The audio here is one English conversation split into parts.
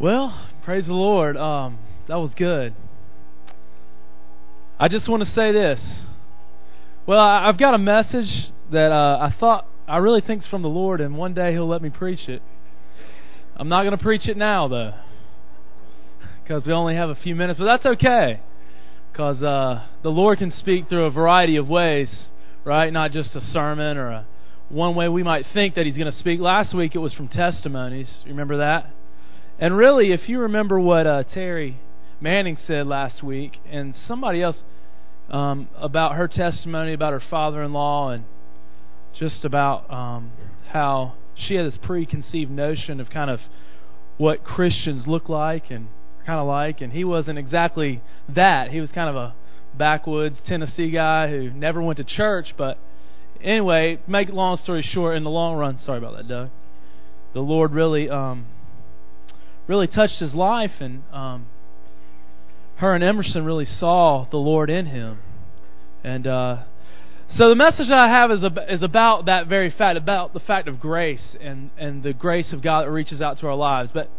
Well, praise the Lord. Um, that was good. I just want to say this. Well, I've got a message that uh, I thought I really think's from the Lord, and one day He'll let me preach it. I'm not going to preach it now, though, because we only have a few minutes, but that's okay, because uh, the Lord can speak through a variety of ways, right? Not just a sermon or a one way we might think that He's going to speak. Last week it was from testimonies. You remember that? And really, if you remember what uh, Terry Manning said last week, and somebody else um, about her testimony about her father-in-law, and just about um, how she had this preconceived notion of kind of what Christians look like and kind of like, and he wasn't exactly that. He was kind of a backwoods Tennessee guy who never went to church, but anyway, make long story short, in the long run, sorry about that, Doug. The Lord really um, really touched his life, and um, her and Emerson really saw the Lord in him. And uh, so the message that I have is ab- is about that very fact, about the fact of grace and and the grace of God that reaches out to our lives. But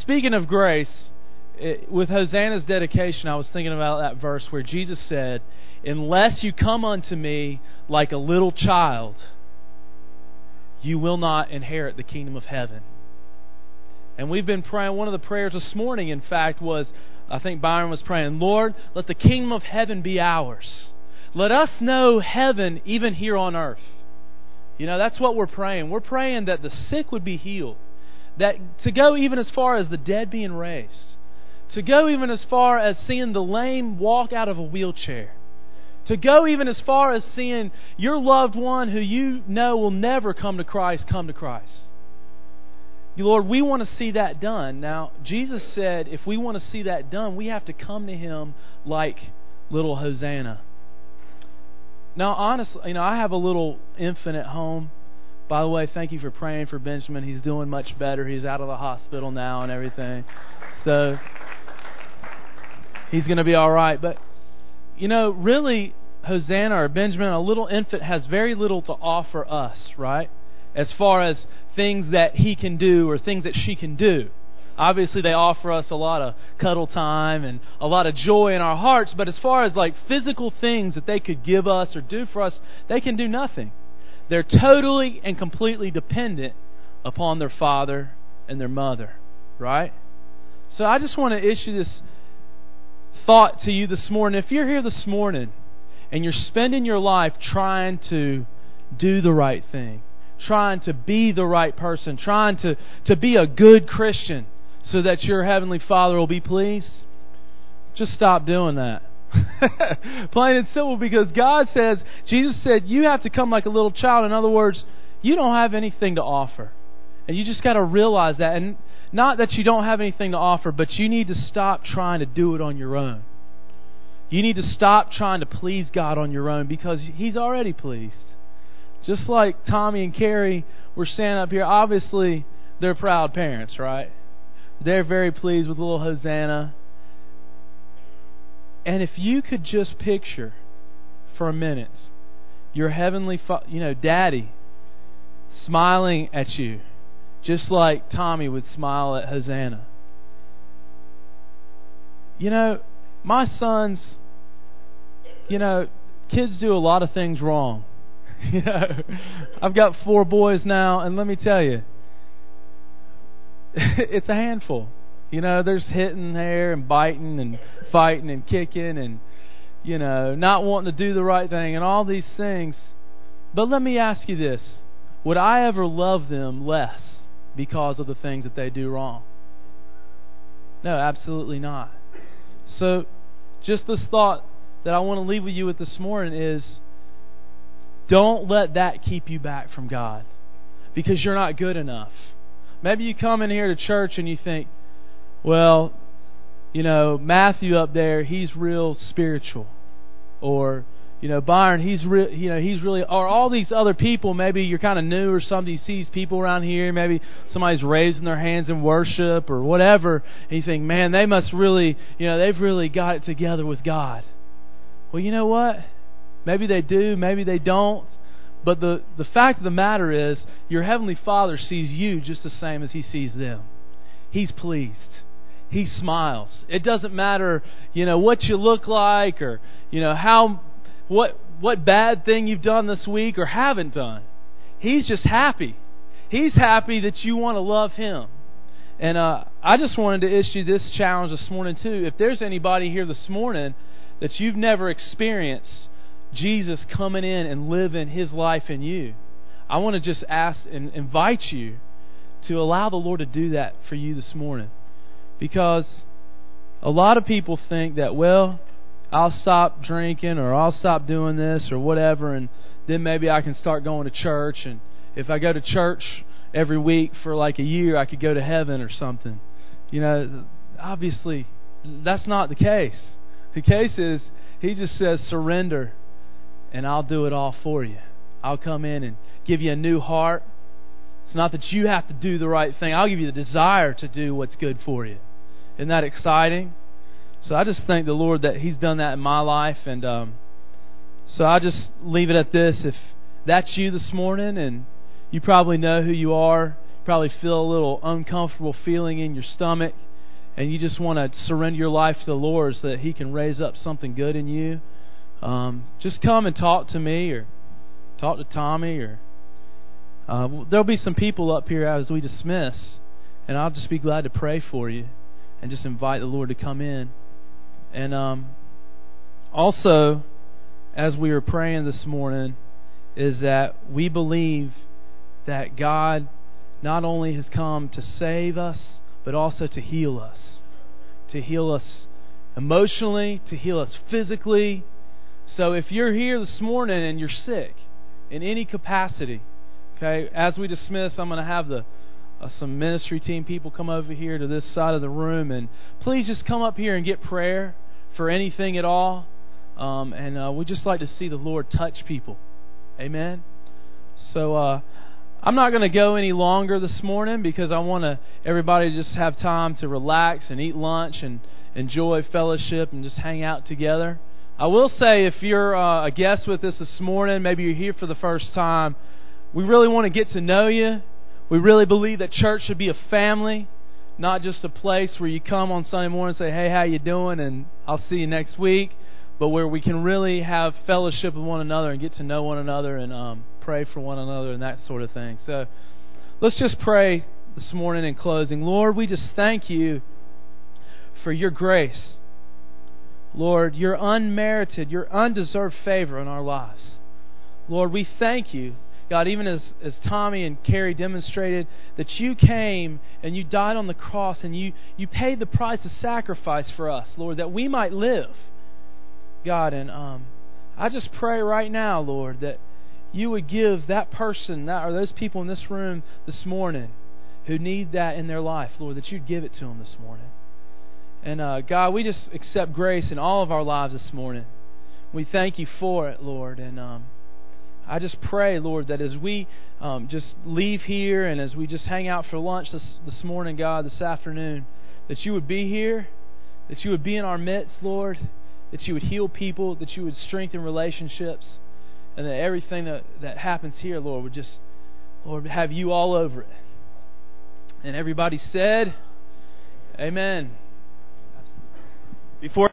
speaking of grace, it, with Hosanna's dedication, I was thinking about that verse where Jesus said, "Unless you come unto me like a little child, you will not inherit the kingdom of heaven." And we've been praying, one of the prayers this morning, in fact, was I think Byron was praying, Lord, let the kingdom of heaven be ours. Let us know heaven even here on earth. You know, that's what we're praying. We're praying that the sick would be healed, that to go even as far as the dead being raised, to go even as far as seeing the lame walk out of a wheelchair, to go even as far as seeing your loved one who you know will never come to Christ come to Christ. Lord, we want to see that done. Now, Jesus said if we want to see that done, we have to come to Him like little Hosanna. Now, honestly, you know, I have a little infant at home. By the way, thank you for praying for Benjamin. He's doing much better. He's out of the hospital now and everything. So, he's going to be all right. But, you know, really, Hosanna or Benjamin, a little infant, has very little to offer us, right? As far as things that he can do or things that she can do. Obviously, they offer us a lot of cuddle time and a lot of joy in our hearts, but as far as like physical things that they could give us or do for us, they can do nothing. They're totally and completely dependent upon their father and their mother, right? So I just want to issue this thought to you this morning. If you're here this morning and you're spending your life trying to do the right thing, trying to be the right person, trying to, to be a good Christian so that your Heavenly Father will be pleased, just stop doing that. Plain and simple, because God says, Jesus said, you have to come like a little child. In other words, you don't have anything to offer. And you just got to realize that. And not that you don't have anything to offer, but you need to stop trying to do it on your own. You need to stop trying to please God on your own because He's already pleased. Just like Tommy and Carrie were standing up here, obviously they're proud parents, right? They're very pleased with little Hosanna. And if you could just picture for a minute your heavenly, fa- you know, daddy smiling at you, just like Tommy would smile at Hosanna. You know, my sons, you know, kids do a lot of things wrong. you know, I've got four boys now, and let me tell you, it's a handful. You know, there's hitting there and biting and fighting and kicking and you know, not wanting to do the right thing and all these things. But let me ask you this. Would I ever love them less because of the things that they do wrong? No, absolutely not. So, just this thought that I want to leave with you with this morning is don't let that keep you back from God because you're not good enough. Maybe you come in here to church and you think, well, you know, Matthew up there, he's real spiritual. Or, you know, Byron, he's real, you know, he's really, or all these other people, maybe you're kind of new or somebody sees people around here, maybe somebody's raising their hands in worship or whatever, and you think, man, they must really, you know, they've really got it together with God. Well, you know what? Maybe they do, maybe they don't. But the, the fact of the matter is, your Heavenly Father sees you just the same as He sees them. He's pleased. He smiles. It doesn't matter, you know, what you look like or, you know, how what what bad thing you've done this week or haven't done. He's just happy. He's happy that you want to love him. And uh, I just wanted to issue this challenge this morning too. If there's anybody here this morning that you've never experienced Jesus coming in and living His life in you, I want to just ask and invite you to allow the Lord to do that for you this morning. Because a lot of people think that, well, I'll stop drinking or I'll stop doing this or whatever, and then maybe I can start going to church. And if I go to church every week for like a year, I could go to heaven or something. You know, obviously, that's not the case. The case is, He just says, surrender, and I'll do it all for you. I'll come in and give you a new heart. It's not that you have to do the right thing. I'll give you the desire to do what's good for you. Isn't that exciting? So I just thank the Lord that He's done that in my life, and um, so I just leave it at this. If that's you this morning, and you probably know who you are, you probably feel a little uncomfortable feeling in your stomach, and you just want to surrender your life to the Lord so that He can raise up something good in you. Um, just come and talk to me, or talk to Tommy, or uh, there'll be some people up here as we dismiss, and I'll just be glad to pray for you and just invite the Lord to come in. And um, also, as we were praying this morning, is that we believe that God not only has come to save us, but also to heal us. To heal us emotionally, to heal us physically. So if you're here this morning and you're sick in any capacity, okay, as we dismiss, I'm going to have the uh, some ministry team people come over here to this side of the room, and please just come up here and get prayer for anything at all. Um, and uh, we just like to see the Lord touch people. Amen. So uh, I'm not going to go any longer this morning because I want to everybody to just have time to relax and eat lunch and enjoy fellowship and just hang out together. I will say if you're uh, a guest with us this morning, maybe you're here for the first time, we really want to get to know you we really believe that church should be a family, not just a place where you come on Sunday morning and say, "Hey, how you doing?" and I'll see you next week, but where we can really have fellowship with one another and get to know one another and um, pray for one another and that sort of thing. So, let's just pray this morning in closing. Lord, we just thank you for your grace. Lord, your unmerited, your undeserved favor in our lives. Lord, we thank you God, even as, as Tommy and Carrie demonstrated, that you came and you died on the cross and you, you paid the price of sacrifice for us, Lord, that we might live. God, and um, I just pray right now, Lord, that you would give that person that, or those people in this room this morning who need that in their life, Lord, that you'd give it to them this morning. And uh, God, we just accept grace in all of our lives this morning. We thank you for it, Lord. And um, I just pray, Lord, that as we um, just leave here and as we just hang out for lunch this, this morning, God, this afternoon, that you would be here, that you would be in our midst, Lord, that you would heal people, that you would strengthen relationships, and that everything that, that happens here, Lord, would just, Lord, have you all over it. And everybody said, Amen. Before